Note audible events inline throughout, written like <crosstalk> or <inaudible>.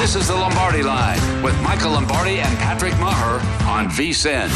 This is the Lombardi Line with Michael Lombardi and Patrick Meagher on VSIN.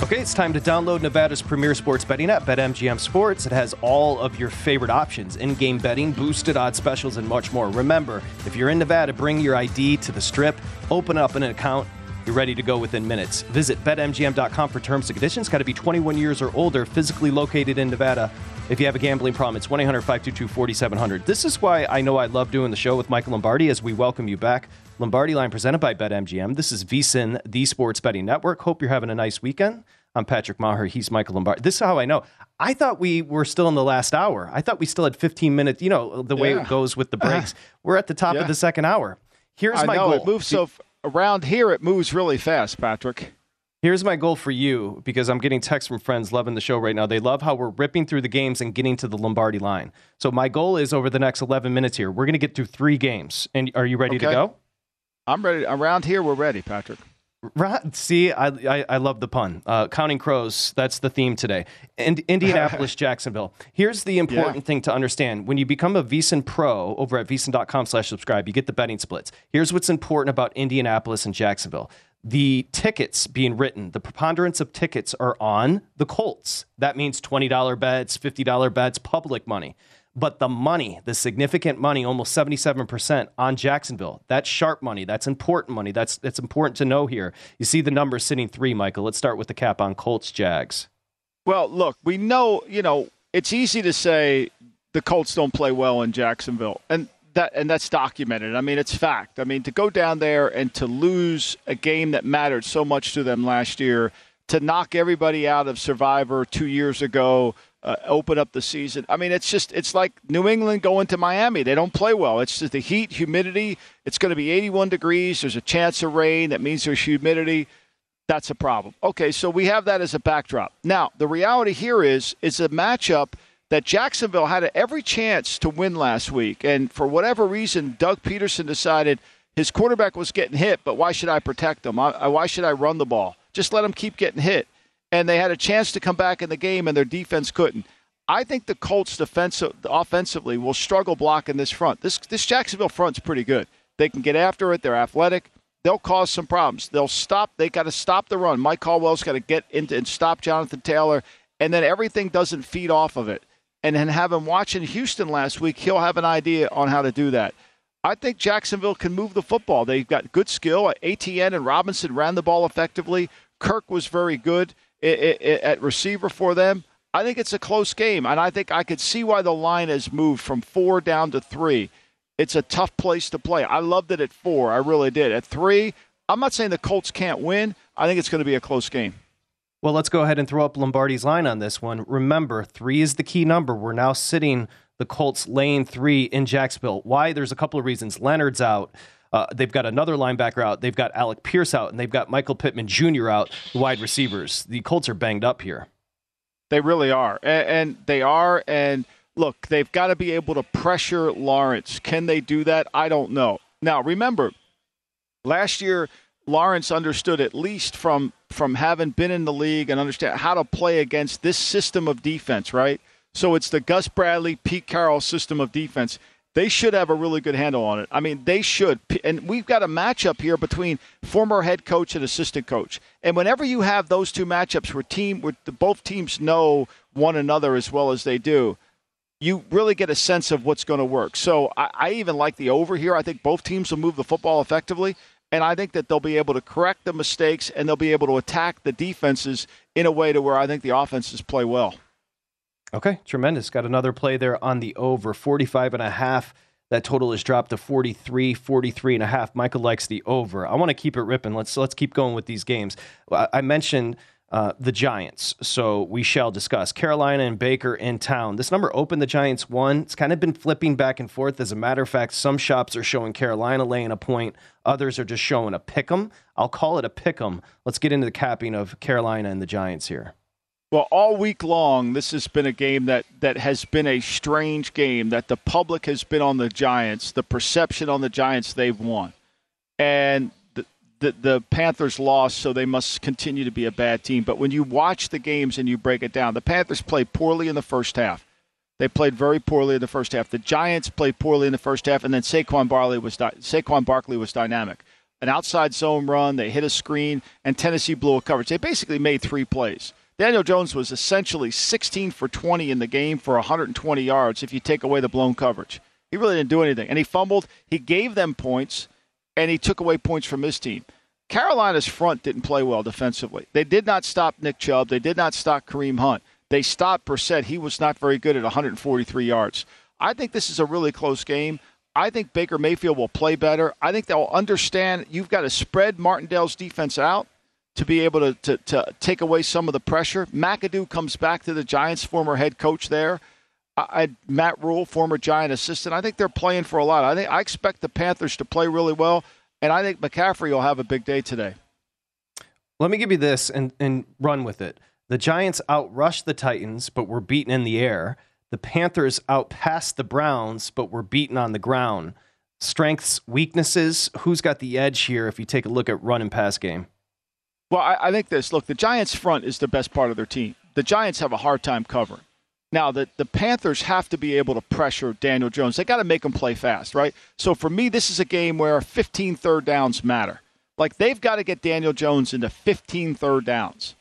Okay, it's time to download Nevada's premier sports betting app, BetMGM Sports. It has all of your favorite options in game betting, boosted odds specials, and much more. Remember, if you're in Nevada, bring your ID to the strip, open up an account. You're ready to go within minutes. Visit betmgm.com for terms and conditions. Got to be 21 years or older, physically located in Nevada. If you have a gambling problem, it's 1 800 522 4700. This is why I know I love doing the show with Michael Lombardi as we welcome you back. Lombardi Line presented by BetMGM. This is VSIN, the Sports Betting Network. Hope you're having a nice weekend. I'm Patrick Meagher. He's Michael Lombardi. This is how I know. I thought we were still in the last hour. I thought we still had 15 minutes. You know, the way Yeah. it goes with the breaks. <laughs> We're at the top Yeah. of the second hour. Here's I my know goal. it moves so f- around here. It moves really fast, Patrick. Here's my goal for you because I'm getting texts from friends loving the show right now. They love how we're ripping through the games and getting to the Lombardi line. So my goal is over the next 11 minutes here, we're going to get through three games. And are you ready to go? I'm ready. Around here, we're ready, Patrick. Right. See, I, I, I love the pun. Uh, Counting Crows, that's the theme today. And Indianapolis, <laughs> Jacksonville. Here's the important Yeah. thing to understand. When you become a VSIN Pro over at VSIN.com slash subscribe, you get the betting splits. Here's what's important about Indianapolis and Jacksonville. The tickets being written, the preponderance of tickets are on the Colts. That means $20 bets, $50 bets, public money. But the money, the significant money, almost 77% on Jacksonville. That's sharp money. That's important money. That's that's important to know here. You see the numbers sitting three, Michael. Let's start with the cap on Colts Jags. Well, look, we know. You know, it's easy to say the Colts don't play well in Jacksonville, and that and that's documented. I mean, it's fact. I mean, to go down there and to lose a game that mattered so much to them last year, to knock everybody out of Survivor two years ago. Uh, open up the season. I mean, it's just it's like New England going to Miami. They don't play well. It's just the heat, humidity. It's going to be 81 degrees. There's a chance of rain. That means there's humidity. That's a problem. Okay, so we have that as a backdrop. Now, the reality here is it's a matchup that Jacksonville had every chance to win last week, and for whatever reason, Doug Pederson decided his quarterback was getting hit, but why should I protect him? I, why should I run the ball? Just let him keep getting hit. And they had a chance to come back in the game, and their defense couldn't. I think the Colts defensive, offensively will struggle blocking this front. This this Jacksonville front's pretty good. They can get after it. They're athletic. They'll cause some problems. They'll stop. They got to stop the run. Mike Caldwell's got to get into and stop Jonathan Taylor, and then everything doesn't feed off of it. And then have him watching Houston last week. He'll have an idea on how to do that. I think Jacksonville can move the football. They've got good skill. Etienne and Robinson ran the ball effectively. Kirk was very good at receiver for them. I think it's a close game, and I think I could see why the line has moved from four down to three. It's a tough place to play. I loved it at four. I really did. At three, I'm not saying the Colts can't win. I think it's going to be a close game. Well, let's go ahead and throw up Lombardi's line on this one. Remember, three is the key number. We're now sitting the Colts lane three in Jacksonville. Why? There's a couple of reasons. Leonard's out. Uh, they've got another linebacker out. They've got Alec Pierce out, and they've got Michael Pittman Jr. out, the wide receivers. The Colts are banged up here. They really are. And, and they are. And look, they've got to be able to pressure Lawrence. Can they do that? I don't know. Now, remember, last year, Lawrence understood at least from from having been in the league and understand how to play against this system of defense, right? So it's the Gus Bradley, Pete Carroll system of defense. They should have a really good handle on it. I mean, they should. And we've got a matchup here between former head coach and assistant coach. And whenever you have those two matchups where team where both teams know one another as well as they do, you really get a sense of what's going to work. So I, I even like the over here. I think both teams will move the football effectively. And I think that they'll be able to correct the mistakes and they'll be able to attack the defenses in a way to where I think the offenses play well. Okay, tremendous. Got another play there on the over 45 and a half. That total is dropped to 43, 43 and a half. Michael likes the over. I want to keep it ripping. Let's let's keep going with these games. I mentioned uh, the Giants, so we shall discuss Carolina and Baker in town. This number opened the Giants one. It's kind of been flipping back and forth. As a matter of fact, some shops are showing Carolina laying a point. Others are just showing a pick 'em. I'll call it a pick 'em. Let's get into the capping of Carolina and the Giants here. Well, all week long, this has been a game that, that has been a strange game, that the public has been on the Giants, the perception on the Giants they've won. And the, the, the Panthers lost, so they must continue to be a bad team. But when you watch the games and you break it down, the Panthers played poorly in the first half. They played very poorly in the first half. The Giants played poorly in the first half, and then Saquon Barkley was Saquon Barkley was dynamic. An outside zone run, they hit a screen, and Tennessee blew a coverage. They basically made three plays. Daniel Jones was essentially 16 for 20 in the game for 120 yards if you take away the blown coverage. He really didn't do anything. And he fumbled. He gave them points, and he took away points from his team. Carolina's front didn't play well defensively. They did not stop Nick Chubb. They did not stop Kareem Hunt. They stopped Brissett. He was not very good at 143 yards. I think this is a really close game. I think Baker Mayfield will play better. I think they'll understand you've got to spread Martindale's defense out to be able to, to, to, take away some of the pressure. McAdoo comes back to the Giants, former head coach there. I, Matt Rhule, former Giant assistant. I think they're playing for a lot. I think I expect the Panthers to play really well, and I think McCaffrey will have a big day today. Let me give you this and, and run with it. The Giants outrushed the Titans, but were beaten in the air. The Panthers outpassed the Browns, but were beaten on the ground. Strengths, weaknesses. Who's got the edge here if you take a look at run and pass game? Well, I, I, think this. Look, the Giants' front is the best part of their team. The Giants have a hard time covering. Now, the, the Panthers have to be able to pressure Daniel Jones. They got to make him play fast, right? So for me, this is a game where 15 third downs matter. Like, they've got to get Daniel Jones into 15 third downs.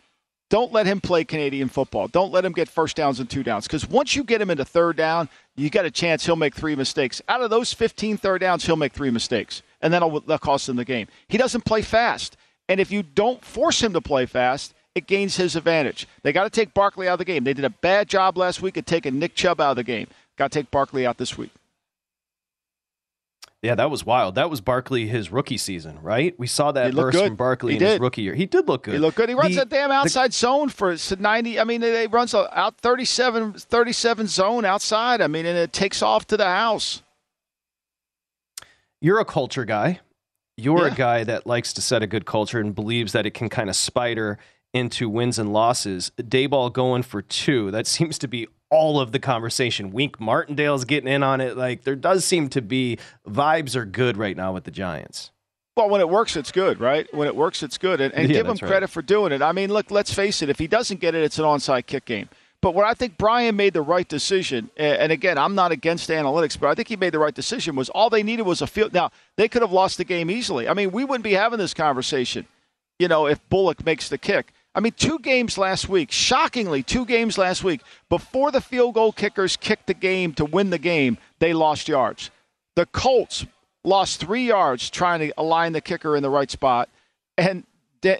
Don't let him play Canadian football. Don't let him get first downs and two downs. Because once you get him into third down, you got a chance he'll make three mistakes. Out of those 15 third downs, he'll make three mistakes. And that'll, that'll cost him the game. He doesn't play fast. And if you don't force him to play fast, it gains his advantage. They got to take Barkley out of the game. They did a bad job last week at taking Nick Chubb out of the game. Got to take Barkley out this week. Yeah, that was wild. That was Barkley his rookie season, right? We saw that burst good. from Barkley he in did. his rookie year. He did look good. He looked good. He runs the, a damn outside the, zone for 90. I mean, he runs a out 37, 37 zone outside. I mean, and it takes off to the house. You're a culture guy. You're yeah. a guy that likes to set a good culture and believes that it can kind of spider into wins and losses. Daboll going for two. That <laughs> seems to be all of the conversation. Wink Martindale's getting in on it. Like there does seem to be vibes are good right now with the Giants. Well, when it works, it's good, right? When it works, it's good, and, and Yeah, give him right. credit for doing it. I mean, look, let's face it. If he doesn't get it, it's an onside kick game. But what I think Brian made the right decision, and again, I'm not against analytics, but I think he made the right decision. Was all they needed was a field. Now they could have lost the game easily. I mean, we wouldn't be having this conversation, you know, if Bullock makes the kick. I mean, two games last week, shockingly, two games last week, before the field goal kickers kicked the game to win the game, they lost yards. The Colts lost three yards trying to align the kicker in the right spot, and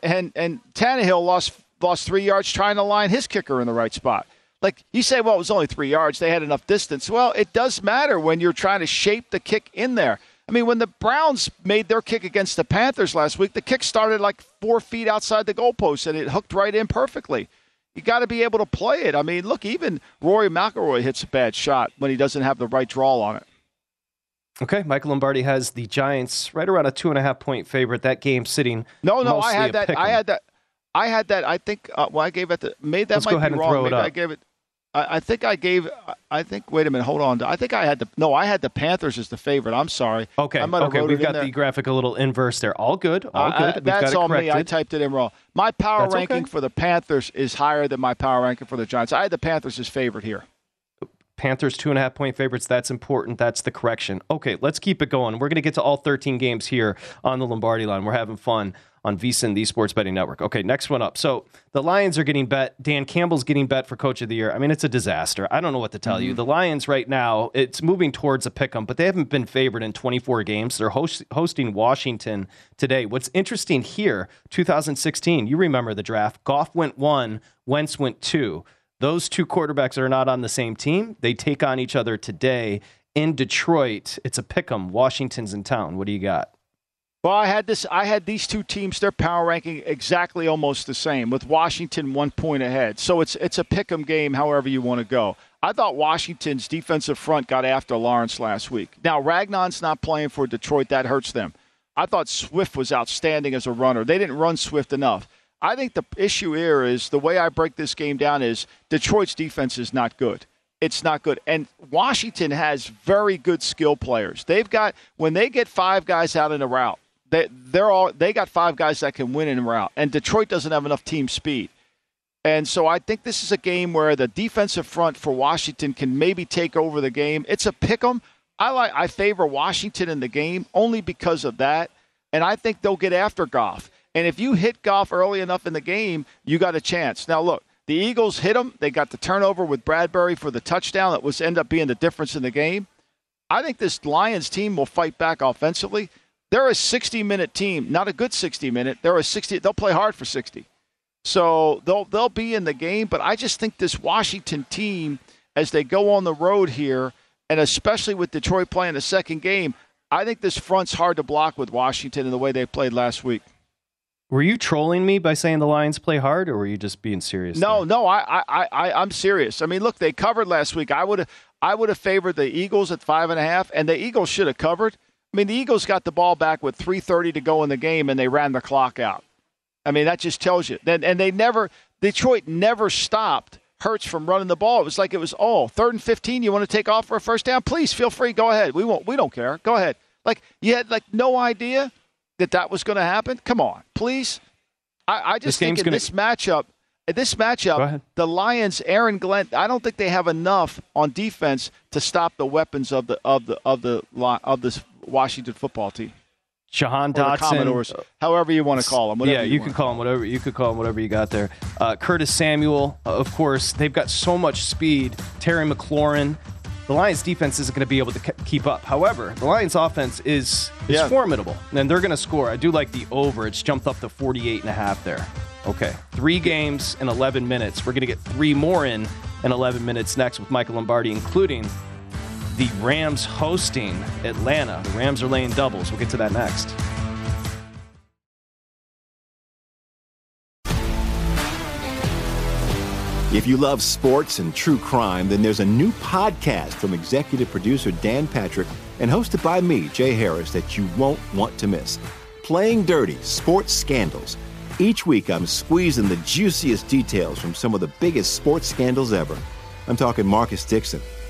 and and Tannehill lost lost three yards trying to line his kicker in the right spot. Like you say, well, it was only three yards; they had enough distance. Well, it does matter when you're trying to shape the kick in there. I mean, when the Browns made their kick against the Panthers last week, the kick started like four feet outside the goalpost and it hooked right in perfectly. You got to be able to play it. I mean, look, even Rory McIlroy hits a bad shot when he doesn't have the right draw on it. Okay, Michael Lombardi has the Giants right around a two and a half point favorite. That game sitting. No, no, I had that. I had that. I had that. I think. Uh, well, I gave it the made that Let's might be wrong. Maybe. I gave it. I, I think I gave. I think. Wait a minute. Hold on. I think I had the. No, I had the Panthers as the favorite. I'm sorry. Okay. I okay. We've got there. the graphic a little inverse there. All good. All Uh, good. We've that's got it on me. I typed it in wrong. My power That's ranking okay. for the Panthers is higher than my power ranking for the Giants. I had the Panthers as favorite here. Panthers two and a half point favorites. That's important. That's the correction. Okay, let's keep it going. We're going to get to all 13 games here on the Lombardi line. We're having fun on VSIN, the Sports Betting Network. Okay, next one up. So the Lions are getting bet. Dan Campbell's getting bet for Coach of the Year. I mean, it's a disaster. I don't know what to tell you. Mm-hmm. The Lions right now, it's moving towards a pick 'em, but they haven't been favored in 24 games. They're host- hosting Washington today. What's interesting here, 2016, you remember the draft. Goff went one, Wentz went two. Those two quarterbacks are not on the same team. They take on each other today in Detroit. It's a pick 'em. Washington's in town. What do you got? Well, I had this. I had these two teams. Their power ranking exactly almost the same, with Washington one point ahead. So it's it's a pick 'em game, however you want to go. I thought Washington's defensive front got after Lawrence last week. Now Ragnow's not playing for Detroit. That hurts them. I thought Swift was outstanding as a runner. They didn't run Swift enough. I think the issue here is the way I break this game down is Detroit's defense is not good. It's not good. And Washington has very good skill players. They've got when they get five guys out in a route, they they're all they got five guys that can win in route. And Detroit doesn't have enough team speed. And so I think this is a game where the defensive front for Washington can maybe take over the game. It's a pick 'em. I like I favor Washington in the game only because of that. And I think they'll get after Goff. And if you hit Goff early enough in the game, you got a chance. Now look, the Eagles hit them. They got the turnover with Bradberry for the touchdown that was end up being the difference in the game. I think this Lions team will fight back offensively. They're a 60 minute team, not a good 60 minute. They're a 60. They'll play hard for 60. So they'll they'll be in the game, but I just think this Washington team, as they go on the road here, and especially with Detroit playing the second game, I think this front's hard to block with Washington in the way they played last week. Were you trolling me by saying the Lions play hard, or were you just being serious? No, there? no, I, I, I, I'm serious. I mean, look, they covered last week. I would I would have favored the Eagles at five and a half, and the Eagles should have covered. I mean, the Eagles got the ball back with 3:30 to go in the game, and they ran the clock out. I mean, that just tells you. Then, and they never, Detroit never stopped Hurts from running the ball. It was like it was all oh, third and 15. You want to take off for a first down? Please feel free. Go ahead. We won't. We don't care. Go ahead. Like you had like no idea that that was going to happen. Come on, please. I, I just think in gonna- this matchup, in this matchup, the Lions, Aaron Glenn. I don't think they have enough on defense to stop the weapons of the of the of the of this Washington football team Jahan or Dotson. Commodores, however you want to call them. Yeah, you, could to call him whatever you could call him whatever you got there. Uh, Curtis Samuel, uh, of course, they've got so much speed. Terry McLaurin. The Lions defense isn't going to be able to ke- keep up. However, the Lions offense is is Yeah. formidable, and they're going to score. I do like the over. It's jumped up to 48 and a half there. Okay, three games in 11 minutes. We're going to get three more in in 11 minutes next with Michael Lombardi, including the Rams hosting Atlanta. The Rams are laying doubles. We'll get to that next. If you love sports and true crime, then there's a new podcast from executive producer Dan Patrick and hosted by me, Jay Harris, that you won't want to miss. Playing Dirty Sports Scandals. Each week, I'm squeezing the juiciest details from some of the biggest sports scandals ever. I'm talking Marcus Dixon,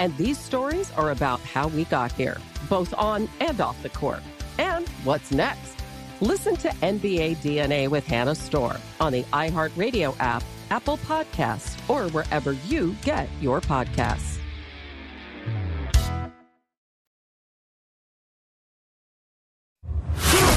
And these stories are about how we got here, both on and off the court. And what's next? Listen to NBA DNA with Hannah Storm on the iHeartRadio app, Apple Podcasts, or wherever you get your podcasts.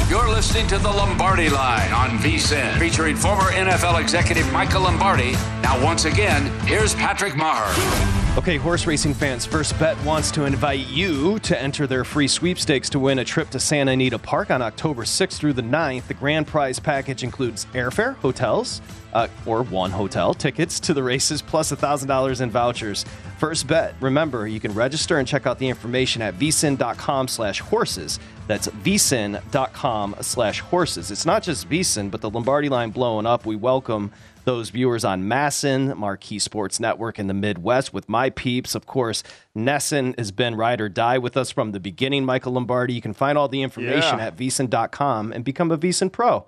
You're listening to the Lombardi Line on VSIN, featuring former NFL executive Michael Lombardi. Now, once again, here's Patrick Meagher. Okay, horse racing fans, First Bet wants to invite you to enter their free sweepstakes to win a trip to Santa Anita Park on October 6th through the 9th. The grand prize package includes airfare, hotels, uh, or one hotel, tickets to the races, plus $1,000 in vouchers. First Bet, remember, you can register and check out the information at vsin.com slash horses. That's vsin.com slash horses. It's not just vsin, but the Lombardi line blowing up. We welcome those viewers on MASN, Marquee Sports Network in the Midwest with my peeps. Of course, NESN has been ride or die with us from the beginning, Michael Lombardi. You can find all the information Yeah. at vsin.com and become a vsin pro.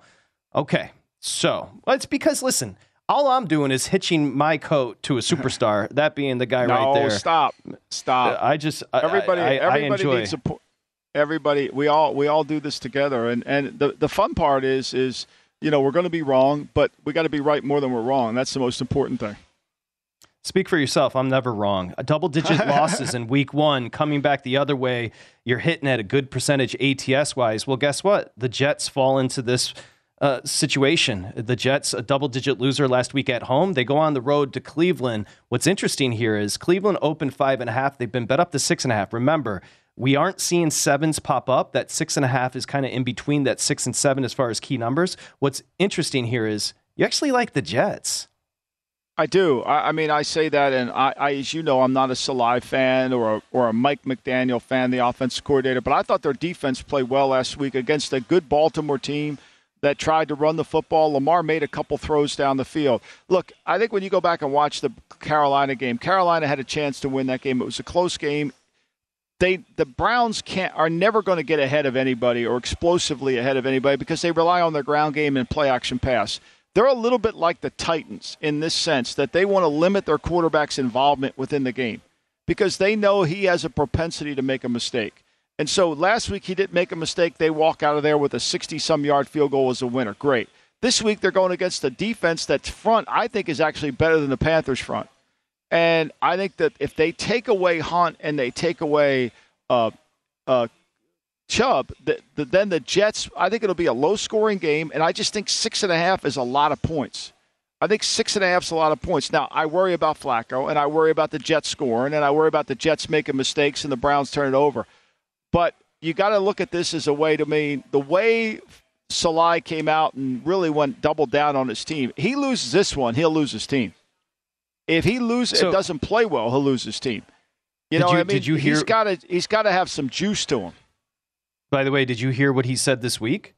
Okay, so it's because, listen, all I'm doing is hitching my coat to a superstar, <laughs> that being the guy no, right there. No, stop, stop. I just, I- everybody, I, I, everybody needs support. Everybody, we all we all do this together, and and the the fun part is is you know we're going to be wrong, but we got to be right more than we're wrong. That's the most important thing. Speak for yourself. I'm never wrong. A double digit <laughs> losses in week one, coming back the other way. You're hitting at a good percentage ATS wise. Well, guess what? The Jets fall into this uh, situation. The Jets, a double digit loser last week at home. They go on the road to Cleveland. What's interesting here is Cleveland opened five and a half. They've been bet up to six and a half. Remember, we aren't seeing sevens pop up. That six and a half is kind of in between that six and seven as far as key numbers. What's interesting here is you actually like the Jets. I do. I, I mean, I say that, and I, I, as you know, I'm not a Saleh fan or a, or a Mike McDaniel fan, the offensive coordinator. But I thought their defense played well last week against a good Baltimore team that tried to run the football. Lamar made a couple throws down the field. Look, I think when you go back and watch the Carolina game, Carolina had a chance to win that game. It was a close game. They the Browns can't are never going to get ahead of anybody or explosively ahead of anybody because they rely on their ground game and play action pass. They're a little bit like the Titans in this sense that they want to limit their quarterback's involvement within the game because they know he has a propensity to make a mistake. And so last week he didn't make a mistake. They walk out of there with a 60 some yard field goal as a winner. Great. This week they're going against a defense that's front, I think, is actually better than the Panthers' front. And I think that if they take away Hunt and they take away uh, uh, Chubb, the, the, then the Jets, I think it'll be a low scoring game. And I just think six and a half is a lot of points. I think six and a half is a lot of points. Now, I worry about Flacco, and I worry about the Jets scoring, and I worry about the Jets making mistakes and the Browns turn it over. But you got to look at this as a way to mean the way Saleh came out and really went double down on his team. He loses this one, he'll lose his team. If he loses, So- doesn't play well, he'll lose his team. You know, you- what I mean, did you he's hear- got to he's got to have some juice to him. By the way, did you hear what he said this week?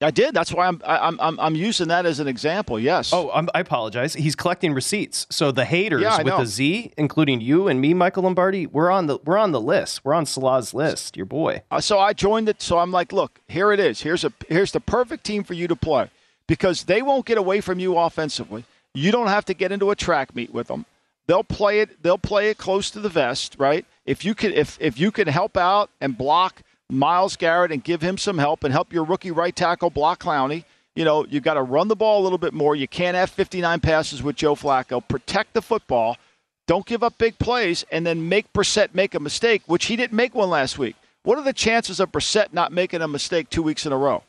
I did. That's why I'm I'm I'm, I'm using that as an example. Yes. Oh, I'm, I apologize. He's collecting receipts. So the haters Yeah, with know. a Z, including you and me, Michael Lombardi, we're on the we're on the list. We're on Saleh's list. Your boy. Uh, so I joined it. So I'm like, look, here it is. Here's a here's the perfect team for you to play because they won't get away from you offensively. You don't have to get into a track meet with them. They'll play it. They'll play it close to the vest, right? If you can, if if you can help out and block Myles Garrett and give him some help and help your rookie right tackle block Clowney. You know, you've got to run the ball a little bit more. You can't have 59 passes with Joe Flacco. Protect the football. Don't give up big plays, and then make Brissett make a mistake, which he didn't make one last week. What are the chances of Brissett not making a mistake two weeks in a row?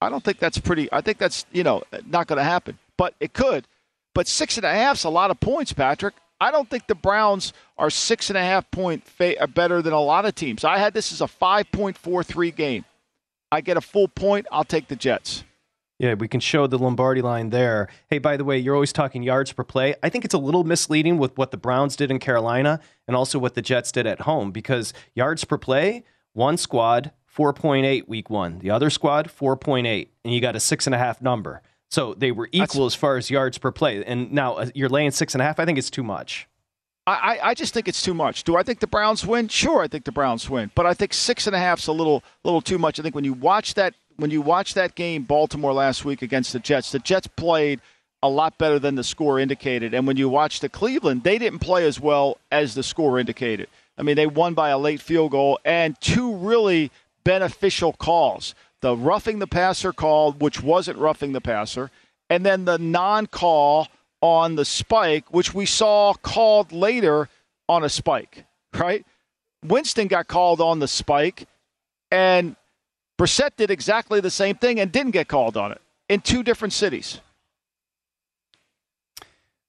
I don't think that's pretty. I think that's you know not going to happen, but it could. But six and a half's a lot of points, Patrick. I don't think the Browns are six and a half point fa- uh, better than a lot of teams. I had this as a five point four three game. I get a full point. I'll take the Jets. Yeah, we can show the Lombardi line there. Hey, by the way, you're always talking yards per play. I think it's a little misleading with what the Browns did in Carolina and also what the Jets did at home because yards per play, one squad, 4.8 week one, the other squad, 4.8, and you got a six and a half number. So they were equal That's, as far as yards per play. And now uh, you're laying six and a half. I think it's too much. I, I just think it's too much. Do I think the Browns win? Sure, I think the Browns win, but I think six and a half's a little little too much. I think when you watch that when you watch that game, Baltimore last week against the Jets, the Jets played a lot better than the score indicated. And when you watch the Cleveland, they didn't play as well as the score indicated. I mean, they won by a late field goal and two really beneficial calls. The roughing the passer call, which wasn't roughing the passer, and then the non call on the spike, which we saw called later on a spike, right? Winston got called on the spike, and Brissett did exactly the same thing and didn't get called on it in two different cities.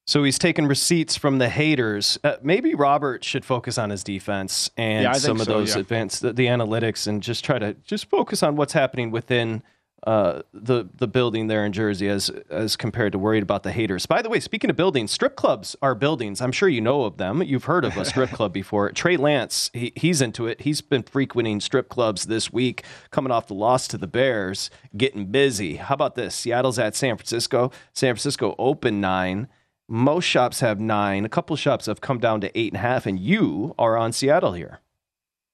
So he's taking receipts from the haters. Uh, maybe Robert should focus on his defense and yeah, some of so, those yeah. advanced the, the, analytics and just try to just focus on what's happening within uh, the the building there in Jersey as as compared to worried about the haters. By the way, speaking of buildings, strip clubs are buildings. I'm sure you know of them. You've heard of a strip club <laughs> before. Trey Lance, he, he's into it. He's been frequenting strip clubs this week, coming off the loss to the Bears, getting busy. How about this? Seattle's at San Francisco. San Francisco open nine. Most shops have nine. A couple shops have come down to eight and a half, and you are on Seattle here.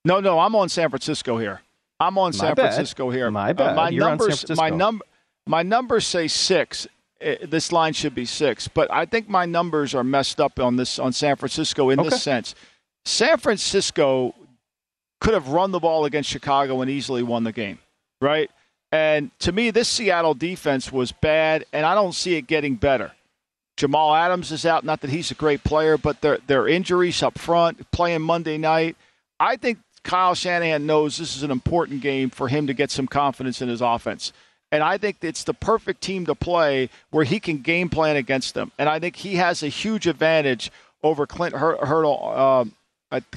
No, no, I'm on San Francisco here. I'm on my San bad. Francisco here. My uh, bad. Uh, my You're numbers, my number, my numbers say six. Uh, this line should be six, but I think my numbers are messed up on this on San Francisco in okay. this sense. San Francisco could have run the ball against Chicago and easily won the game, right? And to me, this Seattle defense was bad, and I don't see it getting better. Jamal Adams is out. Not that he's a great player, but their their injuries up front, playing Monday night. I think Kyle Shanahan knows this is an important game for him to get some confidence in his offense. And I think it's the perfect team to play where he can game plan against them. And I think he has a huge advantage over Clint Hurdle. Um,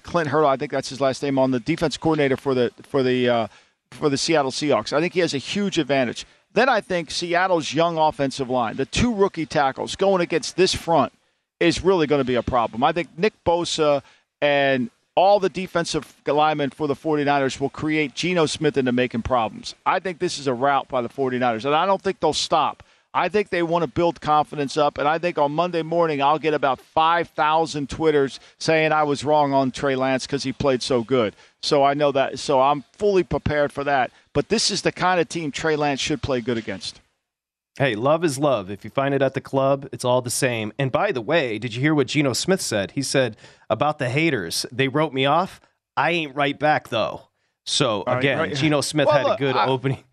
Clint Hurdle, I think that's his last name, on the defense coordinator for the for the uh, for the Seattle Seahawks. I think he has a huge advantage. Then I think Seattle's young offensive line, the two rookie tackles going against this front, is really going to be a problem. I think Nick Bosa and all the defensive linemen for the 49ers will create Geno Smith into making problems. I think this is a route by the 49ers, and I don't think they'll stop. I think they want to build confidence up, and I think on Monday morning I'll get about 5,000 Twitters saying I was wrong on Trey Lance because he played so good. So I know that. So I'm fully prepared for that. But this is the kind of team Trey Lance should play good against. Hey, love is love. If you find it at the club, it's all the same. And by the way, did you hear what Geno Smith said? He said about the haters, they wrote me off. I ain't right back though. So again, right, right. Geno Smith well, had look, a good I, opening.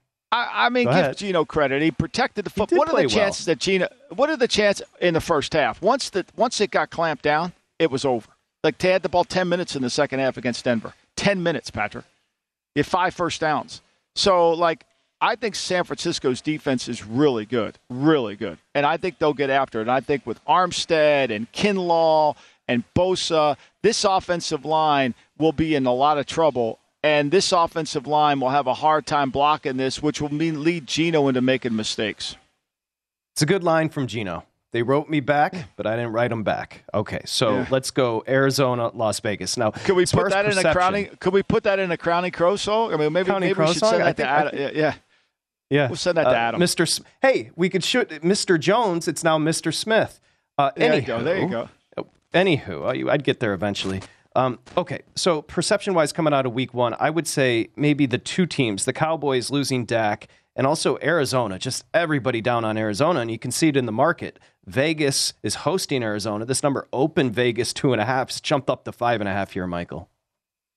I, mean, Go give ahead. Geno credit. He protected the foot. What are the chances well. that Geno? What are the chances in the first half? Once the once it got clamped down, it was over. Like they had the ball ten minutes in the second half against Denver. Ten minutes, Patrick. You five first downs. So like I think San Francisco's defense is really good, really good. And I think they'll get after it. And I think with Armstead and Kinlaw and Bosa, this offensive line will be in a lot of trouble. And this offensive line will have a hard time blocking this, which will mean lead Geno into making mistakes. It's a good line from Geno. They wrote me back, but I didn't write them back. Okay, so yeah. let's go Arizona, Las Vegas. Now, could we put that perception, in a crowning? Could we put that in a crowning crow song? I mean, maybe, maybe we should song? send that to Adam. Yeah. Yeah, we'll send that to uh, Adam. Mr. hey, we could shoot Mr. Jones. It's now Mr. Smith. Uh, there anywho, you go. There you go. Anywho, I'd get there eventually. Um, okay, so perception wise, coming out of week one, I would say maybe the two teams, the Cowboys losing Dak, and also Arizona, just everybody down on Arizona, and you can see it in the market. Vegas is hosting Arizona. This number open Vegas two and a half, jumped up to five and a half here, Michael.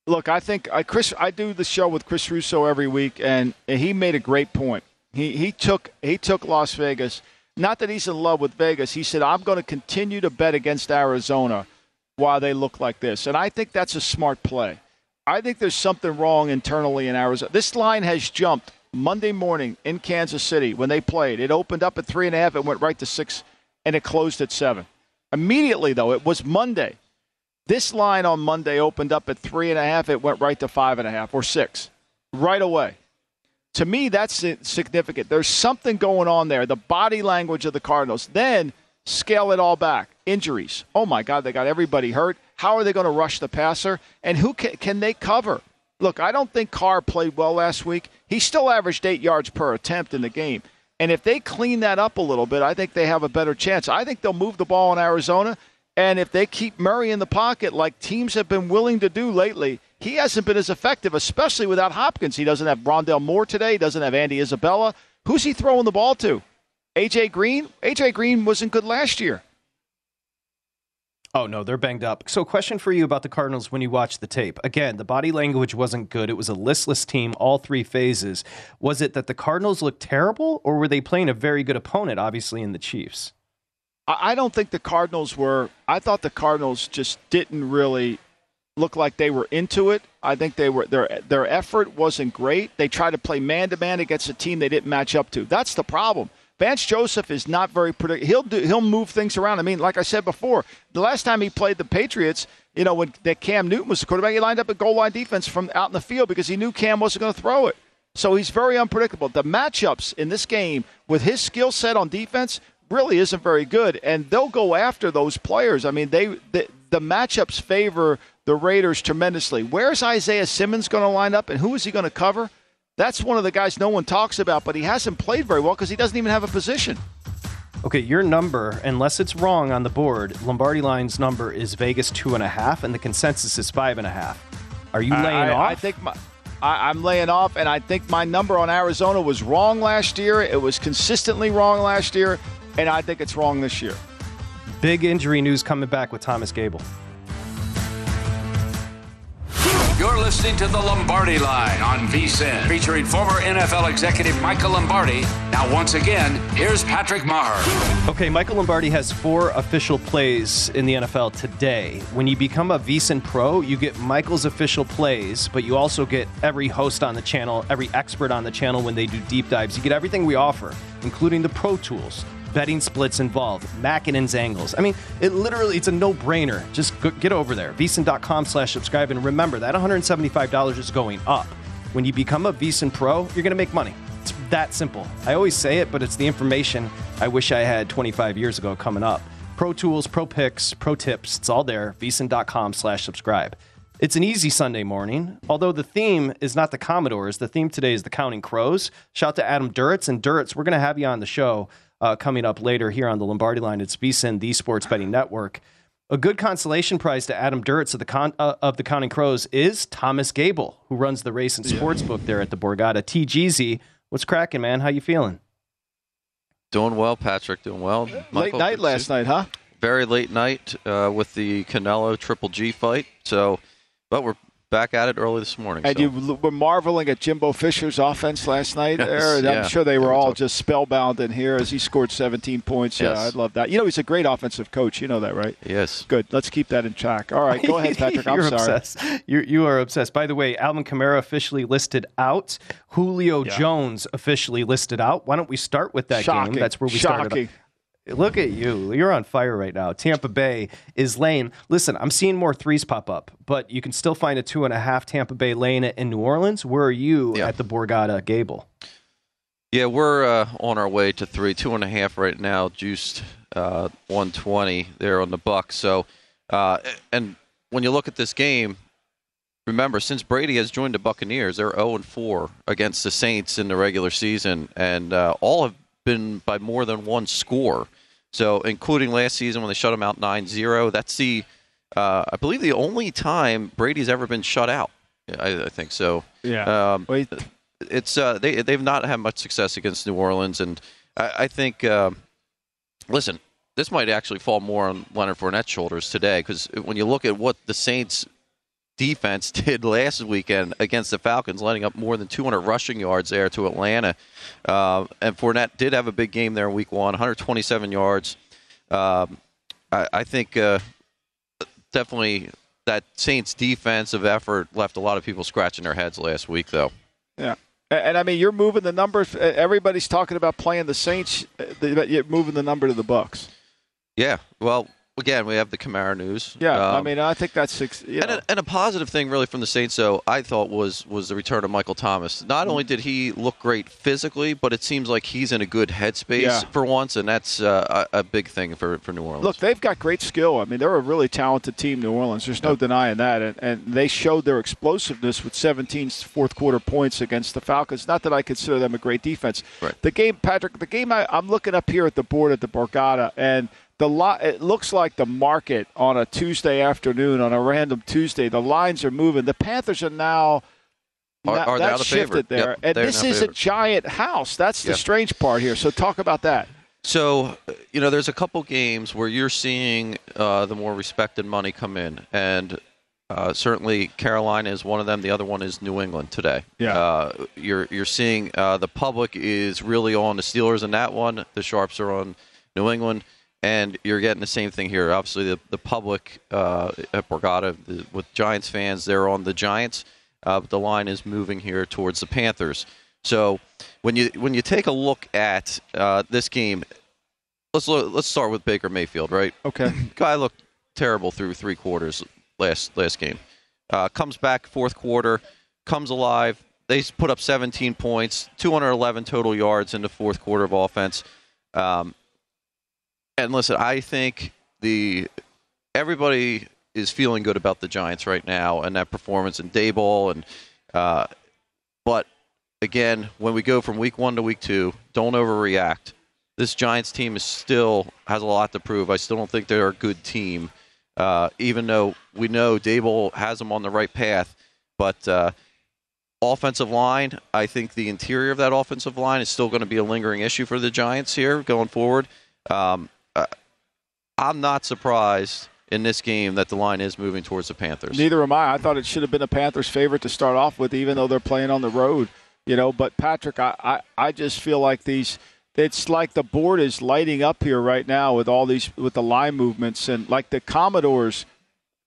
Look, I think I Chris. I do the show with Chris Russo every week, and, and he made a great point. He he took he took Las Vegas. Not that he's in love with Vegas. He said, "I'm going to continue to bet against Arizona while they look like this," and I think that's a smart play. I think there's something wrong internally in Arizona. This line has jumped Monday morning in Kansas City when they played. It opened up at three and a half. It went right to six, and it closed at seven. Immediately, though, it was Monday. This line on Monday opened up at three and a half. It went right to five and a half or six right away. To me, that's significant. There's something going on there. The body language of the Cardinals. Then scale it all back. Injuries. Oh my God, they got everybody hurt. How are they going to rush the passer? And who can, can they cover? Look, I don't think Carr played well last week. He still averaged eight yards per attempt in the game. And if they clean that up a little bit, I think they have a better chance. I think they'll move the ball in Arizona. And if they keep Murray in the pocket like teams have been willing to do lately, he hasn't been as effective, especially without Hopkins. He doesn't have Rondale Moore today. He doesn't have Andy Isabella. Who's he throwing the ball to? AJ Green? AJ Green wasn't good last year. Oh no, they're banged up. So, question for you about the Cardinals when you watch the tape. Again, the body language wasn't good. It was a listless team, all three phases. Was it that the Cardinals looked terrible, or were they playing a very good opponent, obviously in the Chiefs? I don't think the Cardinals were. I thought the Cardinals just didn't really look like they were into it. I think they were their their effort wasn't great. They tried to play man to man against a team they didn't match up to. That's the problem. Vance Joseph is not very predictable. He'll do, he'll move things around. I mean, like I said before, the last time he played the Patriots, you know, when that Cam Newton was the quarterback, he lined up a goal line defense from out in the field because he knew Cam wasn't going to throw it. So he's very unpredictable. The matchups in this game with his skill set on defense really isn't very good, and they'll go after those players. I mean, they the, the matchups favor the Raiders tremendously. Where's Isaiah Simmons going to line up, and who is he going to cover? That's one of the guys no one talks about, but he hasn't played very well because he doesn't even have a position. Okay, your number, unless it's wrong on the board, Lombardi Line's number is Vegas two and a half, and the consensus is five and a half. Are you laying I, off? I think my, I, I'm laying off, and I think my number on Arizona was wrong last year. It was consistently wrong last year, and I think it's wrong this year. Big injury news coming back with Thomas Gable. Listening to the Lombardi Line on VSIN, featuring former NFL executive Michael Lombardi. Now, once again, here's Patrick Meagher. Okay, Michael Lombardi has four official plays in the NFL today. When you become a VSIN Pro, you get Michael's official plays, but you also get every host on the channel, every expert on the channel when they do deep dives. You get everything we offer, including the Pro Tools betting splits involved, Makinen's angles. I mean, it literally, it's a no-brainer. Just get over there, vsin.com slash subscribe. And remember, that $175 is going up. When you become a VSIN Pro, you're going to make money. It's that simple. I always say it, but it's the information I wish I had 25 years ago coming up. Pro tools, pro picks, pro tips, it's all there. vsin.com slash subscribe. It's an easy Sunday morning, although the theme is not the Commodores. The theme today is the Counting Crows. Shout out to Adam Duritz. And Duritz, we're going to have you on the show uh, coming up later here on the Lombardi line. It's VSIN, the Sports Betting Network. A good consolation prize to Adam Duritz of the, con- uh, of the Counting Crows is Thomas Gable, who runs the race and sports book there at the Borgata. TGZ, what's cracking, man? How you feeling? Doing well, Patrick. Doing well. Michael, late night last night, huh? Very late night uh, with the Canelo Triple G fight. So, but we're back at it early this morning. And so. you were marveling at Jimbo Fisher's offense last night. Yes, there. I'm sure they were all just spellbound in here as he scored 17 points. Yes. Yeah, I love that. You know, he's a great offensive coach. You know that, right? Yes. Good. Let's keep that in track. All right, go ahead, <laughs> Patrick. I'm sorry. obsessed. You're, you are obsessed. By the way, Alvin Kamara officially listed out. Julio Yeah. Jones officially listed out. Why don't we start with that Shocking. game? That's where we Shocking. started. Look at you. You're on fire right now. Tampa Bay is lane. Listen, I'm seeing more threes pop up, but you can still find a two and a half Tampa Bay lane in New Orleans. Where are you Yeah. at the Borgata Gable? Yeah, we're uh, on our way to three, two and a half right now, juiced uh, 120 there on the buck. So, uh, and when you look at this game, remember since Brady has joined the Buccaneers, they're 0 and 4 against the Saints in the regular season, and uh, all have been by more than one score. So, including last season when they shut them out 9-0, that's the uh, I believe the only time Brady's ever been shut out. I, I think so. Yeah. Um, it's uh, they they've not had much success against New Orleans, and I, I think um, listen, this might actually fall more on Leonard Fournette's shoulders today because when you look at what the Saints defense <laughs> did last weekend against the Falcons, letting up more than 200 rushing yards there to Atlanta, uh, and Fournette did have a big game there in Week One, 127 yards. Um, I, I think uh, definitely that Saints defensive effort left a lot of people scratching their heads last week, though. Yeah. And, and I mean, you're moving the numbers. Everybody's talking about playing the Saints, but you're moving the number to the Bucks. Yeah. Well, again, we have the Kamara news. Yeah, um, I mean, I think that's six. You and, know. a, and a positive thing, really, from the Saints, though, I thought was was the return of Michael Thomas. Not only did he look great physically, but it seems like he's in a good headspace Yeah. for once, and that's uh, a, a big thing for, for New Orleans. Look, they've got great skill. I mean, they're a really talented team, New Orleans. There's no denying that. And, and they showed their explosiveness with 17 fourth quarter points against the Falcons. Not that I consider them a great defense. Right. The game, Patrick, the game I, I'm looking up here at the board at the Borgata, and the li- it looks like the market on a Tuesday afternoon, on a random Tuesday, the lines are moving. The Panthers are now. Are- are the shifted favorite. there, Yep, and this is a giant house. That's the Yeah. strange part here. So talk about that. So, you know, there's a couple games where you're seeing uh, the more respected money come in, and uh, certainly Carolina is one of them. The other one is New England today. Yeah. Uh, you're you're seeing uh, the public is really on the Steelers in that one. The sharps are on New England, and you're getting the same thing here. Obviously, the the public uh, at Borgata the, with Giants fans, they're on the Giants, uh, but the line is moving here towards the Panthers. So when you when you take a look at uh, this game, let's look, let's start with Baker Mayfield, right? Okay. <clears throat> Guy looked terrible through three quarters last last game. Uh, comes back fourth quarter, comes alive. They put up 17 points, 211 total yards in the fourth quarter of offense. Um, and listen, I think the everybody is feeling good about the Giants right now and that performance in Daboll and uh, but again, when we go from week one to week two, don't overreact. This Giants team is still has a lot to prove. I still don't think they're a good team, uh, even though we know Daboll has them on the right path. But uh, offensive line, I think the interior of that offensive line is still going to be a lingering issue for the Giants here going forward. Um, I'm not surprised in this game that the line is moving towards the Panthers. Neither am I. I thought it should have been a Panthers' favorite to start off with, even though they're playing on the road. You know, but Patrick, I, I, I just feel like these. It's like the board is lighting up here right now with all these with the line movements and like the Commodores,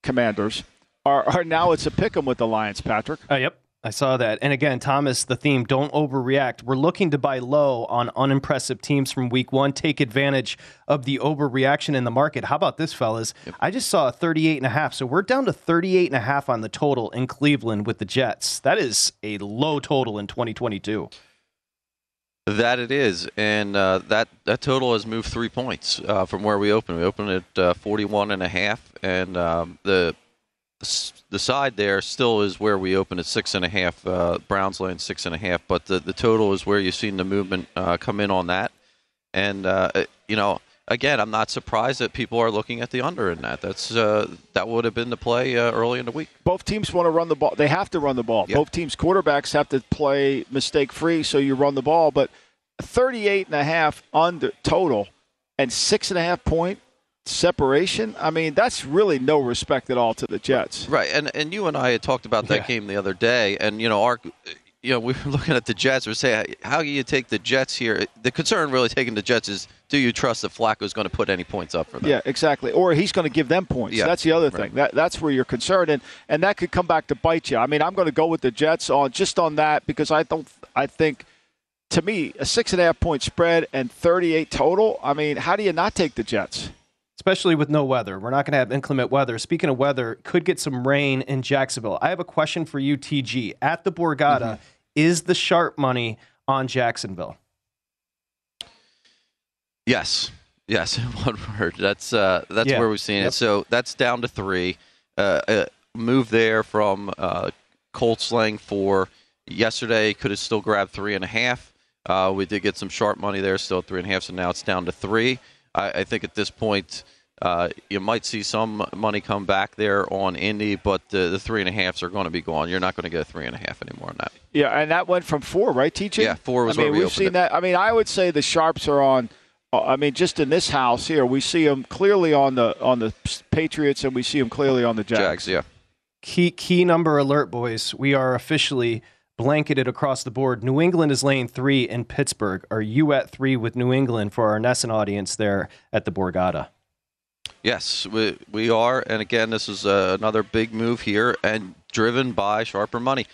Commanders are, are now it's a pick 'em with the Lions. Patrick. Uh, yep. I saw that. And again, Thomas, the theme, don't overreact. We're looking to buy low on unimpressive teams from week one, take advantage of the overreaction in the market. How about this, fellas? I just saw a 38 and a half. So we're down to 38 and a half on the total in Cleveland with the Jets. That is a low total in 2022. That it is, and uh, that that total has moved three points uh, from where we opened. We opened at uh, 41 and a half, and um, the the side there still is where we opened at six and a half. Uh, Browns laying six and a half, but the the total is where you've seen the movement uh, come in on that. And uh, you know, again, I'm not surprised that people are looking at the under in that. That's uh, that would have been the play uh, early in the week. Both teams want to run the ball. They have to run the ball. Yep. Both teams' quarterbacks have to play mistake free, so you run the ball. But 38 and a half under total and six and a half point separation. I mean, that's really no respect at all to the Jets. Right, and and you and I had talked about that Yeah. game the other day, and you know our, you know we were <laughs> looking at the Jets. We're saying, how do you take the Jets here? The concern really taking the Jets is, do you trust that Flacco's going to put any points up for them? Yeah, exactly. Or he's going to give them points. Yeah. That's the other Right. thing. That that's where you're concerned, and and that could come back to bite you. I mean, I'm going to go with the Jets on just on that because I don't. I think, to me, a six and a half point spread and 38 total. I mean, how do you not take the Jets? Especially with no weather. We're not going to have inclement weather. Speaking of weather, could get some rain in Jacksonville. I have a question for you, TG. At the Borgata, Mm-hmm. is the sharp money on Jacksonville? Yes, yes, in <laughs> one word. That's uh, that's Yeah. where we've seen Yep. it. So that's down to three. Uh, uh, move there from uh, Colts laying four. Yesterday could have still grabbed three and a half. Uh, we did get some sharp money there, still three and a half. So now it's down to three. I, I think at this point. Uh, you might see some money come back there on Indy, but the, the three and a halfs are going to be gone. You're not going to get a three and a half anymore on that. Yeah, and that went from four, right, TG? Yeah, four was I mean, where we we've seen it. that. I mean, I would say the sharps are on. uh, I mean, just in this house here, we see them clearly on the on the Patriots, and we see them clearly on the Jags. Jags, yeah. Key key number alert, boys. We are officially blanketed across the board. New England is laying three in Pittsburgh. Are you at three with New England for our Nesson audience there at the Borgata? Yes, we, we are. And again, this is uh, another big move here and driven by sharper money.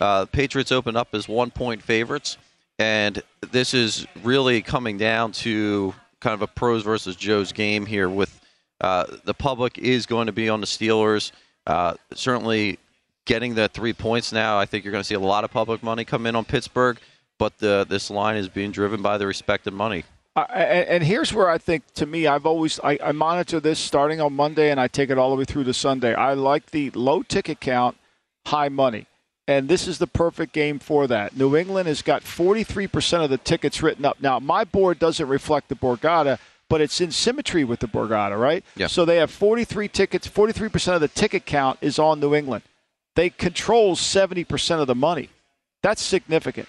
Uh, Patriots open up as one point favorites, and this is really coming down to kind of a pros versus Joe's game here. With uh, the public is going to be on the Steelers. Uh, certainly, getting the three points now, I think you're going to see a lot of public money come in on Pittsburgh. But the, this line is being driven by the respected money. And, and, here's where I think, to me, I've always I, I, monitor this starting on Monday, and I take it all the way through to Sunday. I like the low ticket count, high money, and this is the perfect game for that. New England has got 43% of the tickets written up. Now, my board doesn't reflect the Borgata, but it's in symmetry with the Borgata, right? Yeah. So they have 43 tickets. 43% of the ticket count is on New England. They control 70% of the money. That's significant.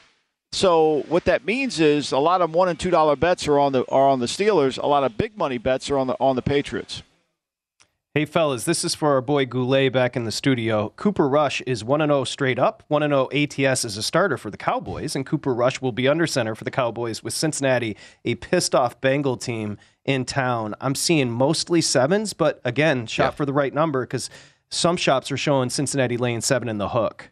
So what that means is a lot of one and two dollar bets are on the are on the Steelers. A lot of big money bets are on the on the Patriots. Hey fellas, this is for our boy Goulet back in the studio. Cooper Rush is 1 0 straight up, 1 0 ATS as a starter for the Cowboys, and Cooper Rush will be under center for the Cowboys with Cincinnati, a pissed off Bengal team in town. I'm seeing mostly sevens, but again, shop yeah. for the right number because some shops are showing Cincinnati laying seven in the hook.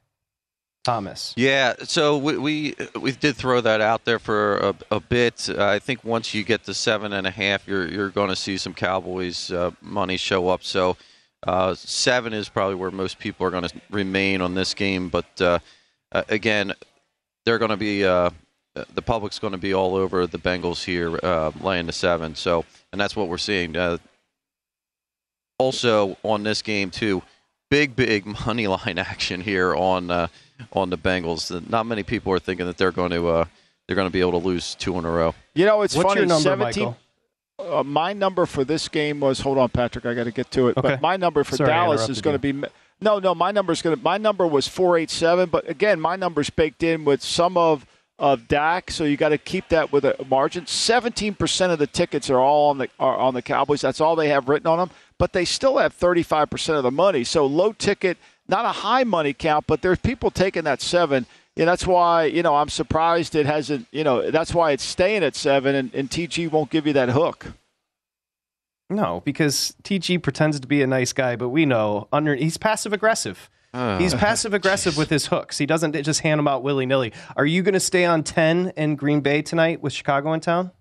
Thomas. Yeah, so we, we, we did throw that out there for a, a bit. Uh, I think once you get to seven and a half, you're you're going to see some Cowboys uh, money show up. So uh, seven is probably where most people are going to remain on this game. But uh, again, they're going to be uh, the public's going to be all over the Bengals here, uh, laying the seven. So and that's what we're seeing. also on this game too, big big <laughs> money line action here on on the Bengals. Not many people are thinking that they're going to uh, they're going to be able to lose two in a row. You know, it's What's funny. Your number, 17, Michael? Uh, my number for this game was hold on, Patrick. I got to get to it. Okay. But my number for Sorry, Dallas is going to be no, no. My number is going to my number was four eight seven. But again, my number's baked in with some of of Dak, so you got to keep that with a margin. Seventeen percent of the tickets are all on the are on the Cowboys. That's all they have written on them. But they still have thirty five percent of the money. So low ticket, not a high money count, but there's people taking that seven. Yeah, that's why you know I'm surprised it hasn't. You know that's why it's staying at seven, and, and TG won't give you that hook. No, because TG pretends to be a nice guy, but we know under he's passive aggressive. Uh, he's passive aggressive <laughs> with his hooks. He doesn't just hand them out willy nilly. Are you going to stay on ten in Green Bay tonight with Chicago in town?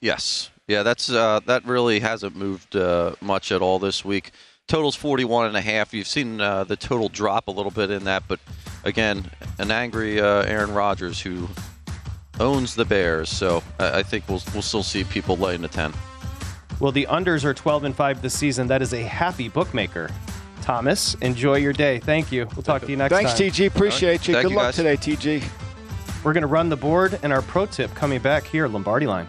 Yes. Yeah, that's uh, that really hasn't moved uh, much at all this week. Total's 41 and a half. You've seen uh, the total drop a little bit in that, but again, an angry uh, Aaron Rodgers who owns the Bears. So I, I think we'll we'll still see people laying the 10. Well, the unders are 12 and 5 this season. That is a happy bookmaker. Thomas, enjoy your day. Thank you. We'll talk to you next Thanks, time. Thanks, TG. Appreciate you. Thank Good you, luck guys. today, TG. We're going to run the board and our pro tip coming back here, Lombardi line.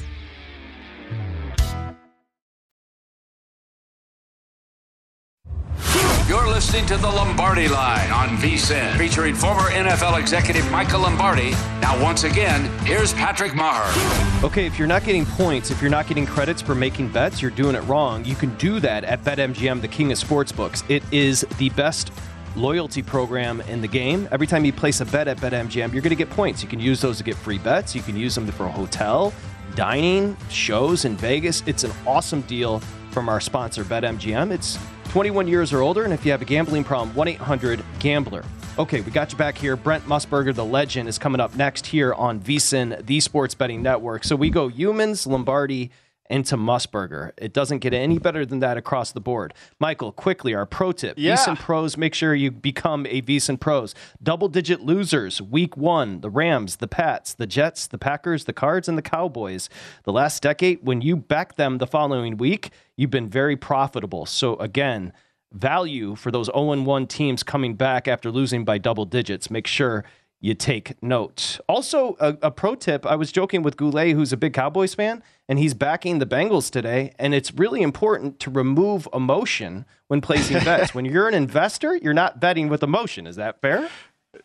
You're listening to the Lombardi Line on VSIN, featuring former NFL executive Michael Lombardi. Now, once again, here's Patrick Meagher. Okay, if you're not getting points, if you're not getting credits for making bets, you're doing it wrong. You can do that at BetMGM, the king of sportsbooks. It is the best loyalty program in the game. Every time you place a bet at BetMGM, you're going to get points. You can use those to get free bets. You can use them for a hotel, dining, shows in Vegas. It's an awesome deal from our sponsor, BetMGM. It's 21 years or older, and if you have a gambling problem, 1 800 Gambler. Okay, we got you back here. Brent Musburger, the legend, is coming up next here on VSIN, the Sports Betting Network. So we go humans, Lombardi, into Musburger. It doesn't get any better than that across the board. Michael, quickly, our pro tip. Yeah. VSIN Pros, make sure you become a VSIN Pros. Double digit losers, week one, the Rams, the Pats, the Jets, the Packers, the Cards, and the Cowboys. The last decade, when you back them the following week, you've been very profitable. So again, value for those 0 1 teams coming back after losing by double digits. Make sure you take note. Also, a, a, pro tip I was joking with Goulet, who's a big Cowboys fan, and he's backing the Bengals today. And it's really important to remove emotion when placing <laughs> bets. when you're an investor, you're not betting with emotion. Is that fair?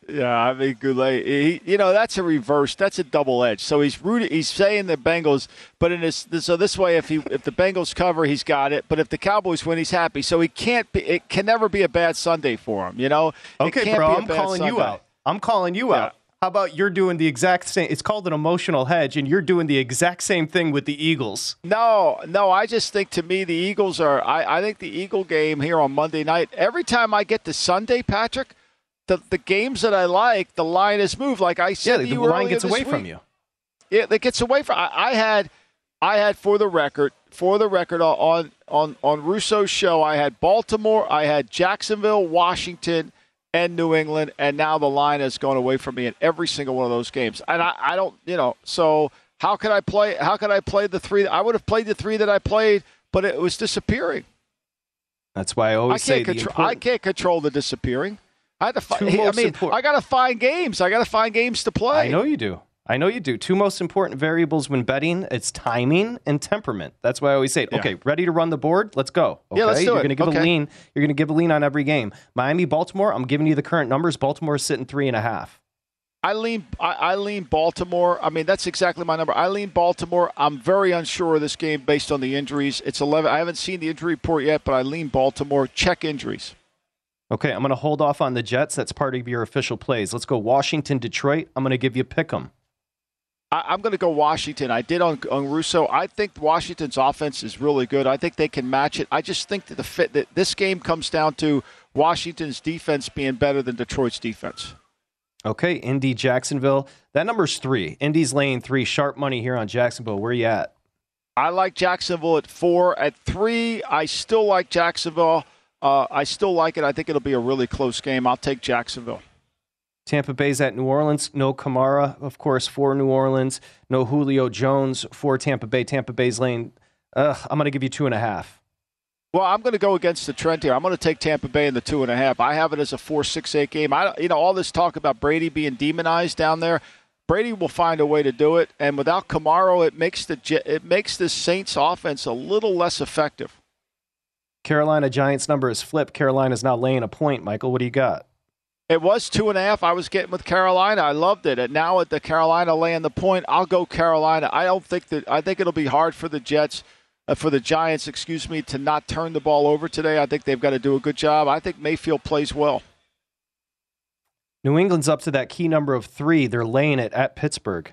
Yeah, I mean Goulet. He, you know, that's a reverse. That's a double edge. So he's rooted. He's saying the Bengals, but in this, so this way, if he if the Bengals cover, he's got it. But if the Cowboys win, he's happy. So he can't be. It can never be a bad Sunday for him. You know. Okay, bro. I'm calling Sunday. you out. I'm calling you yeah. out. How about you're doing the exact same? It's called an emotional hedge, and you're doing the exact same thing with the Eagles. No, no. I just think to me the Eagles are. I, I think the Eagle game here on Monday night. Every time I get to Sunday, Patrick, the the games that I like, the line has moved. Like I said, yeah, the line gets away week. from you. Yeah, it gets away from. I, I had, I had for the record, for the record uh, on on on Russo's show, I had Baltimore, I had Jacksonville, Washington and New England, and now the line has gone away from me in every single one of those games. And I, I don't, you know, so how could I play? How could I play the three? I would have played the three that I played, but it was disappearing. That's why I always I say can't control. I can't control the disappearing. I had to find. I mean, important- I got to find games. I got to find games to play. I know you do. I know you do. Two most important variables when betting: it's timing and temperament. That's why I always say, Yeah. okay, ready to run the board? Let's go. Okay? Yeah, let's do You're it. going to give Okay. a lean. You're going to give a lean on every game. Miami, Baltimore. I'm giving you the current numbers. Baltimore is sitting three and a half. I lean. I, I lean Baltimore. I mean, that's exactly my number. I lean Baltimore. I'm very unsure of this game based on the injuries. It's 11. I haven't seen the injury report yet, but I lean Baltimore. Check injuries. Okay, I'm going to hold off on the Jets. That's part of your official plays. Let's go Washington, Detroit. I'm going to give you pick 'em. I, I'm going to go Washington. I did on, on Russo. I think Washington's offense is really good. I think they can match it. I just think that the fit that this game comes down to Washington's defense being better than Detroit's defense. Okay, Indy, Jacksonville. That number's three. Indy's laying three. Sharp money here on Jacksonville. Where are you at? I like Jacksonville at four. At three, I still like Jacksonville. Uh, I still like it. I think it'll be a really close game. I'll take Jacksonville. Tampa Bay's at New Orleans. No Kamara, of course, for New Orleans. No Julio Jones for Tampa Bay. Tampa Bay's lane. Uh, I'm going to give you two and a half. Well, I'm going to go against the trend here. I'm going to take Tampa Bay in the two and a half. I have it as a four six eight game. I, you know, all this talk about Brady being demonized down there. Brady will find a way to do it, and without Kamara, it makes the it makes the Saints offense a little less effective. Carolina Giants number is flipped. Carolina's now laying a point. Michael, what do you got? It was two and a half. I was getting with Carolina. I loved it. And now at the Carolina laying the point, I'll go Carolina. I don't think that. I think it'll be hard for the Jets, uh, for the Giants, excuse me, to not turn the ball over today. I think they've got to do a good job. I think Mayfield plays well. New England's up to that key number of three. They're laying it at Pittsburgh.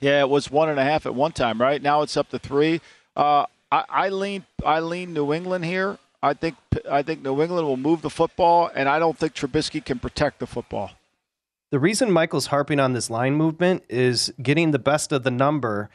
Yeah, it was one and a half at one time, right? Now it's up to three. Uh, I, I lean I lean New England here. I think I think New England will move the football, and I don't think Trubisky can protect the football. The reason Michael's harping on this line movement is getting the best of the number,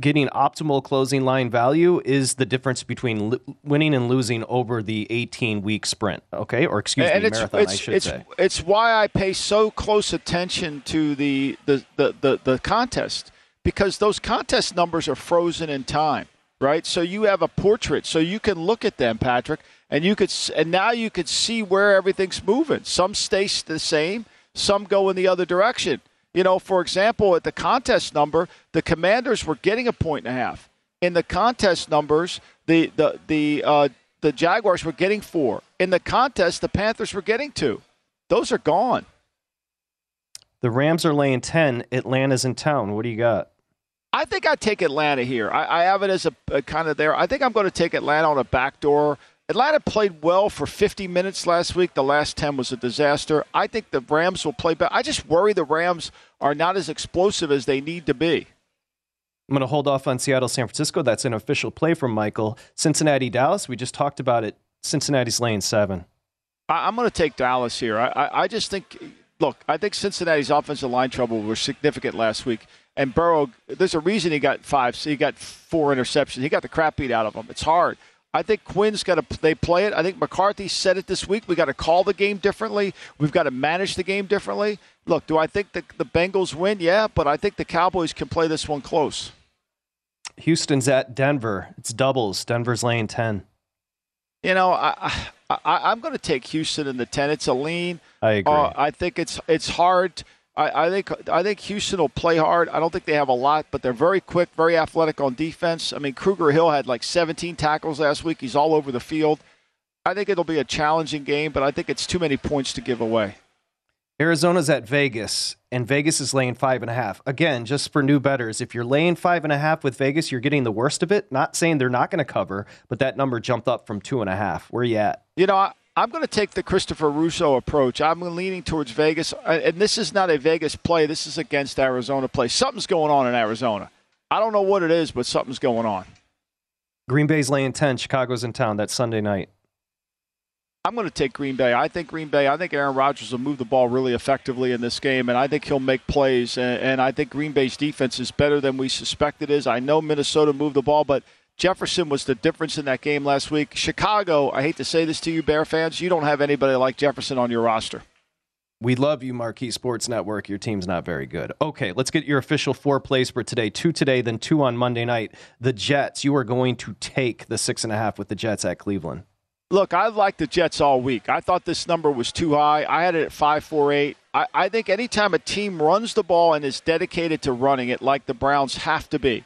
getting optimal closing line value is the difference between li- winning and losing over the 18 week sprint. Okay, or excuse and me, it's, marathon. It's, I should it's, say. It's why I pay so close attention to the the, the, the the contest because those contest numbers are frozen in time right? So you have a portrait, so you can look at them, Patrick, and you could, and now you could see where everything's moving. Some stay the same, some go in the other direction. You know, for example, at the contest number, the Commanders were getting a point and a half. In the contest numbers, the the the uh, the Jaguars were getting four. In the contest, the Panthers were getting two. Those are gone. The Rams are laying ten. Atlanta's in town. What do you got? I think I'd take Atlanta here. I, I have it as a, a, kind of there. I think I'm going to take Atlanta on a backdoor. Atlanta played well for 50 minutes last week. The last 10 was a disaster. I think the Rams will play better. I just worry the Rams are not as explosive as they need to be. I'm going to hold off on Seattle, San Francisco. That's an official play from Michael. Cincinnati, Dallas. We just talked about it. Cincinnati's laying seven. I, am going to take Dallas here. I, I, I just think, look, I think Cincinnati's offensive line trouble was significant last week and Burrow, there's a reason he got five. So he got four interceptions. He got the crap beat out of him. It's hard. I think Quinn's got to they play it. I think McCarthy said it this week. We got to call the game differently. We've got to manage the game differently. Look, do I think the, the Bengals win? Yeah, but I think the Cowboys can play this one close. Houston's at Denver. It's doubles. Denver's laying ten. You know, I, I am going to take Houston in the ten. It's a lean. I agree. Uh, I think it's it's hard. I, I, think I think Houston will play hard. I don't think they have a lot, but they're very quick, very athletic on defense. I mean, Kruger Hill had like 17 tackles last week. He's all over the field. I think it'll be a challenging game, but I think it's too many points to give away. Arizona's at Vegas, and Vegas is laying five and a half. Again, just for new betters, if you're laying five and a half with Vegas, you're getting the worst of it. Not saying they're not going to cover, but that number jumped up from two and a half. Where are you at? You know, I, I'm going to take the Christopher Russo approach. I'm leaning towards Vegas, uh, and this is not a Vegas play. This is against Arizona play. Something's going on in Arizona. I don't know what it is, but something's going on. Green Bay's laying 10. Chicago's in town. That's Sunday night. I'm going to take Green Bay. I think Green Bay, I think Aaron Rodgers will move the ball really effectively in this game, and I think he'll make plays. And, and I think Green Bay's defense is better than we suspect it is. I know Minnesota moved the ball, but – Jefferson was the difference in that game last week. Chicago, I hate to say this to you, Bear fans, you don't have anybody like Jefferson on your roster. We love you, Marquee Sports Network. Your team's not very good. Okay, let's get your official four plays for today. Two today, then two on Monday night. The Jets, you are going to take the six and a half with the Jets at Cleveland. Look, I've liked the Jets all week. I thought this number was too high. I had it at 548. I, I think anytime a team runs the ball and is dedicated to running it, like the Browns have to be,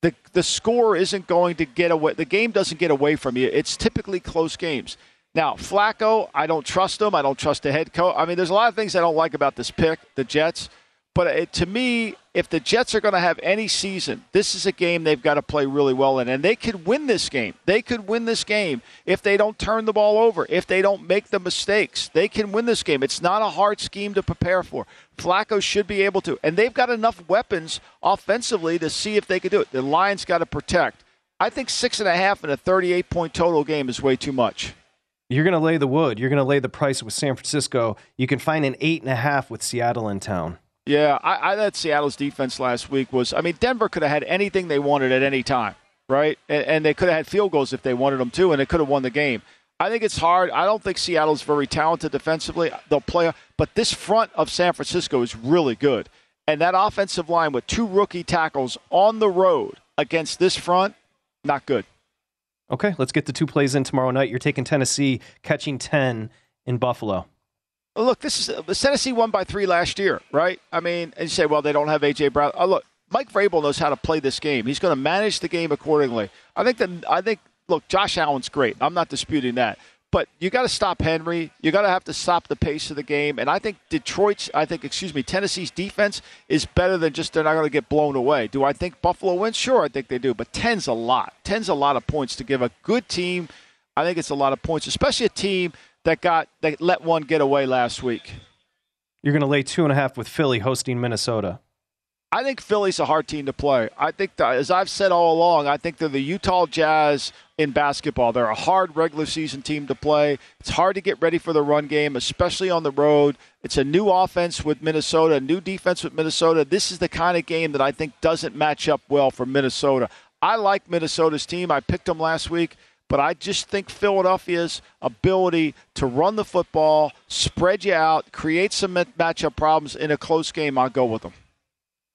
the the score isn't going to get away. The game doesn't get away from you. It's typically close games. Now, Flacco, I don't trust him. I don't trust the head coach. I mean, there's a lot of things I don't like about this pick, the Jets. But it, to me, if the Jets are going to have any season, this is a game they've got to play really well in. And they could win this game. They could win this game if they don't turn the ball over, if they don't make the mistakes. They can win this game. It's not a hard scheme to prepare for. Flacco should be able to. And they've got enough weapons offensively to see if they can do it. The Lions got to protect. I think six and a half in a 38 point total game is way too much. You're going to lay the wood. You're going to lay the price with San Francisco. You can find an eight and a half with Seattle in town. Yeah, I, I thought Seattle's defense last week was. I mean, Denver could have had anything they wanted at any time, right? And, and they could have had field goals if they wanted them to, and they could have won the game. I think it's hard. I don't think Seattle's very talented defensively. They'll play, but this front of San Francisco is really good. And that offensive line with two rookie tackles on the road against this front, not good. Okay, let's get the two plays in tomorrow night. You're taking Tennessee, catching 10 in Buffalo. Look, this is uh, Tennessee won by three last year, right? I mean, and you say, well, they don't have AJ Brown. Oh, look, Mike Vrabel knows how to play this game. He's going to manage the game accordingly. I think that I think look, Josh Allen's great. I'm not disputing that. but you got to stop Henry. You got to have to stop the pace of the game. And I think Detroit's, I think, excuse me, Tennessee's defense is better than just they're not going to get blown away. Do I think Buffalo wins? Sure, I think they do. But 10's a lot. 10's a lot of points to give a good team. I think it's a lot of points, especially a team that got that let one get away last week. You're going to lay two and a half with Philly hosting Minnesota. I think Philly's a hard team to play. I think, that, as I've said all along, I think they're the Utah Jazz in basketball. They're a hard regular season team to play. It's hard to get ready for the run game, especially on the road. It's a new offense with Minnesota, a new defense with Minnesota. This is the kind of game that I think doesn't match up well for Minnesota. I like Minnesota's team. I picked them last week. But I just think Philadelphia's ability to run the football, spread you out, create some matchup problems in a close game, I'll go with them.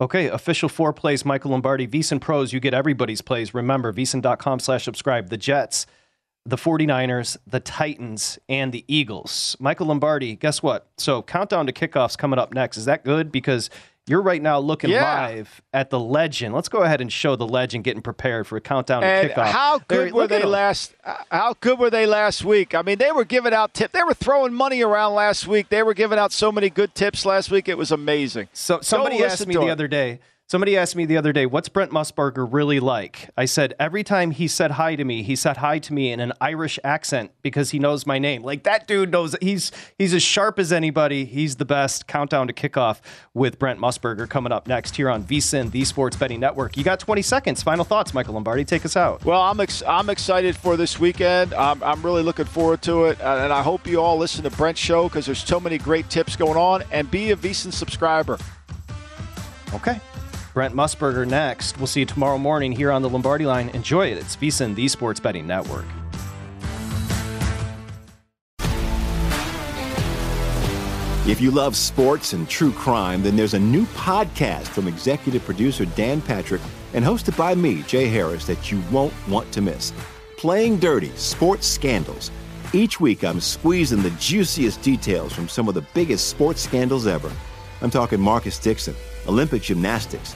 Okay, official four plays, Michael Lombardi. VSiN Pros, you get everybody's plays. Remember, VSiN.com slash subscribe. The Jets, the 49ers, the Titans, and the Eagles. Michael Lombardi, guess what? So countdown to kickoffs coming up next. Is that good? Because you're right now looking yeah. live at the legend. Let's go ahead and show the legend getting prepared for a countdown and to kickoff. How good there, were they last? Uh, how good were they last week? I mean, they were giving out tips. They were throwing money around last week. They were giving out so many good tips last week. It was amazing. So somebody asked me the other day. Somebody asked me the other day, what's Brent Musburger really like? I said, every time he said hi to me, he said hi to me in an Irish accent because he knows my name. Like that dude knows he's he's as sharp as anybody. He's the best. Countdown to kickoff with Brent Musburger coming up next here on VSiN, the Sports Betting Network. You got 20 seconds. Final thoughts, Michael Lombardi. Take us out. Well, I'm ex- I'm excited for this weekend. I'm, I'm really looking forward to it. And I hope you all listen to Brent's show because there's so many great tips going on. And be a VSiN subscriber. Okay. Brent Musburger next. We'll see you tomorrow morning here on the Lombardi line. Enjoy it. It's VSiN, the Sports Betting Network. If you love sports and true crime, then there's a new podcast from executive producer Dan Patrick and hosted by me, Jay Harris, that you won't want to miss. Playing Dirty Sports Scandals. Each week, I'm squeezing the juiciest details from some of the biggest sports scandals ever. I'm talking Marcus Dixon, Olympic gymnastics,